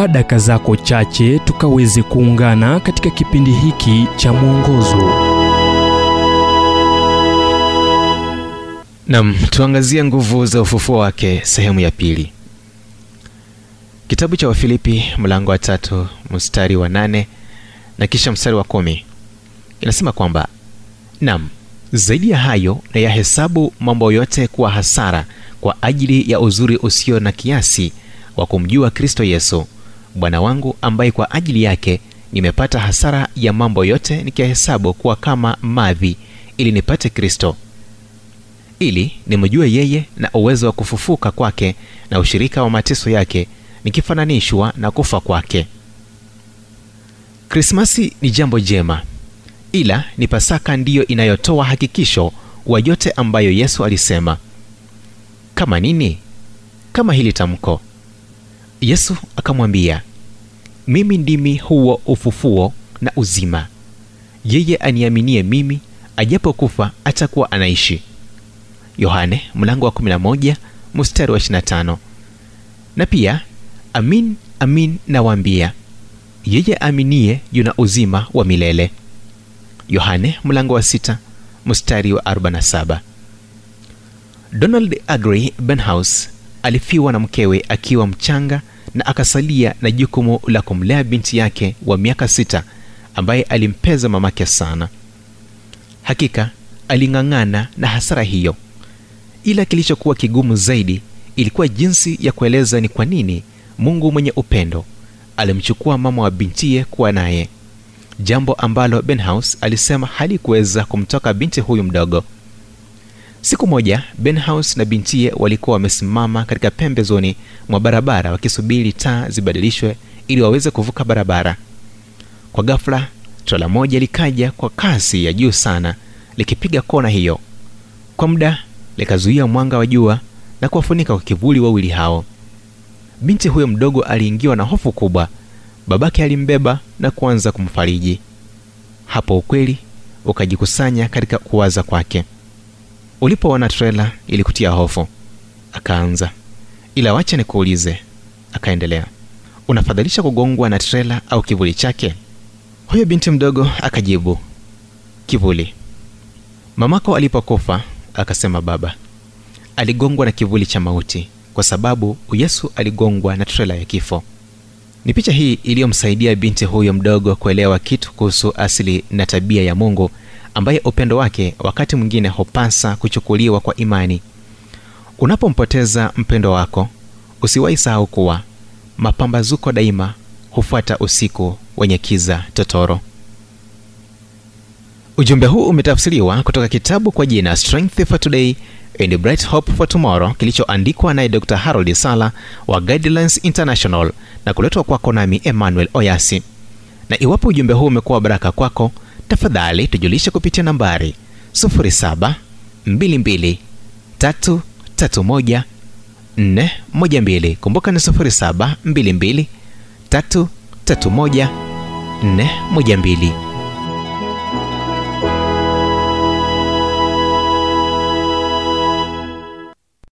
chukua daka zako chache tukaweze kuungana katika kipindi hiki cha mwongozo. Nam tuangazie nguvu za ufufuo wake sehemu ya pili. Kitabu cha wafilipi mlango wa tatu mstari wa nane na kisha mstari wa kumi. Inasema kwamba nam zaidi ya hayo na yahesabu mambo yote kuwa hasara kwa ajili ya uzuri usio na kiasi wa kumjua kristo yesu bwana wangu ambaye kwa ajili yake nimepata hasara ya mambo yote nikiyahesabu kuwa kama madhi ili nipate kristo. Ili nimjue yeye na uwezo wa kufufuka kwake na ushirika wa mateso yake nikifananishwa na kufa kwake. Krismasi ni jambo jema ila ni pasaka ndiyo inayotoa hakikisho wa yote ambayo yesu alisema. Kama nini? Kama hili tamko yesu akamwambia mimi ndimi huo ufufuo na uzima. Yeye aniaminie mimi ajapokufa atakuwa anaishi. Yohane mlango wa 11 mstari wa 25 na pia amin amin nawaambia yeye aminie yuna uzima wa milele. Yohane mlango wa 6 mstari wa 47 donald agri benhouse alifiwa na mkewe akiwa mchanga na akasalia na jukumu la kumlea binti yake wa miaka sita ambaye alimpeza mamake sana. Hakika aling'ang'ana na hasara hiyo. Ila kilichokuwa kigumu zaidi ilikuwa jinsi ya kueleza ni kwa nini mungu mwenye upendo alimchukua mama wa bintiye kuwa naye. Jambo ambalo benhaus alisema halikuweza kumtoka binti huyu mdogo siku moja benhouse na bintie walikuwa wamesimama katika pembezoni mwa barabara wakisubiri taa zibadilishwe ili waweze kuvuka barabara. Kwa ghafla trala moja likaja kwa kasi ya juu sana likipiga kona hiyo. Kwa muda likazuia mwanga wa jua na kuwafunika kwa kivuli wawili hao. Binti huyo mdogo aliingiwa na hofu kubwa. Babake alimbeba na kuanza kumfariji. Hapo ukweli ukajikusanya katika kuwaza kwake ulipoona trela ilikutia hofu. Akaanza. Ila wacha nikuulize. Akaendelea. Unafadhalisha kugongwa na trela au kivuli chake? Huyo binti mdogo akajibu. Kivuli. Mamako alipokufa akasema baba. Aligongwa na kivuli cha mauti kwa sababu yesu aligongwa na trela ya kifo. Ni picha hii iliyomsaidia binti huyo mdogo kuelewa kitu kuhusu asili na tabia ya mungu ambaye upendo wake wakati mwingine hupasa kuchukuliwa kwa imani. Unapompoteza mpendo wako usiwahi sahau kuwa mapambazuko daima hufuata usiku wenye kiza totoro. Ujumbe huu umetafsiriwa kutoka kitabu kwa jina strength for today and bright hope for tomorrow kilichoandikwa naye dr harold sala wa guidelines international na kuletwa kwako nami emmanuel oyasi. Na iwapo ujumbe huu umekuwa baraka kwako tafadhali tujulishe kupitia nambari 722 kumbuka ni 722 412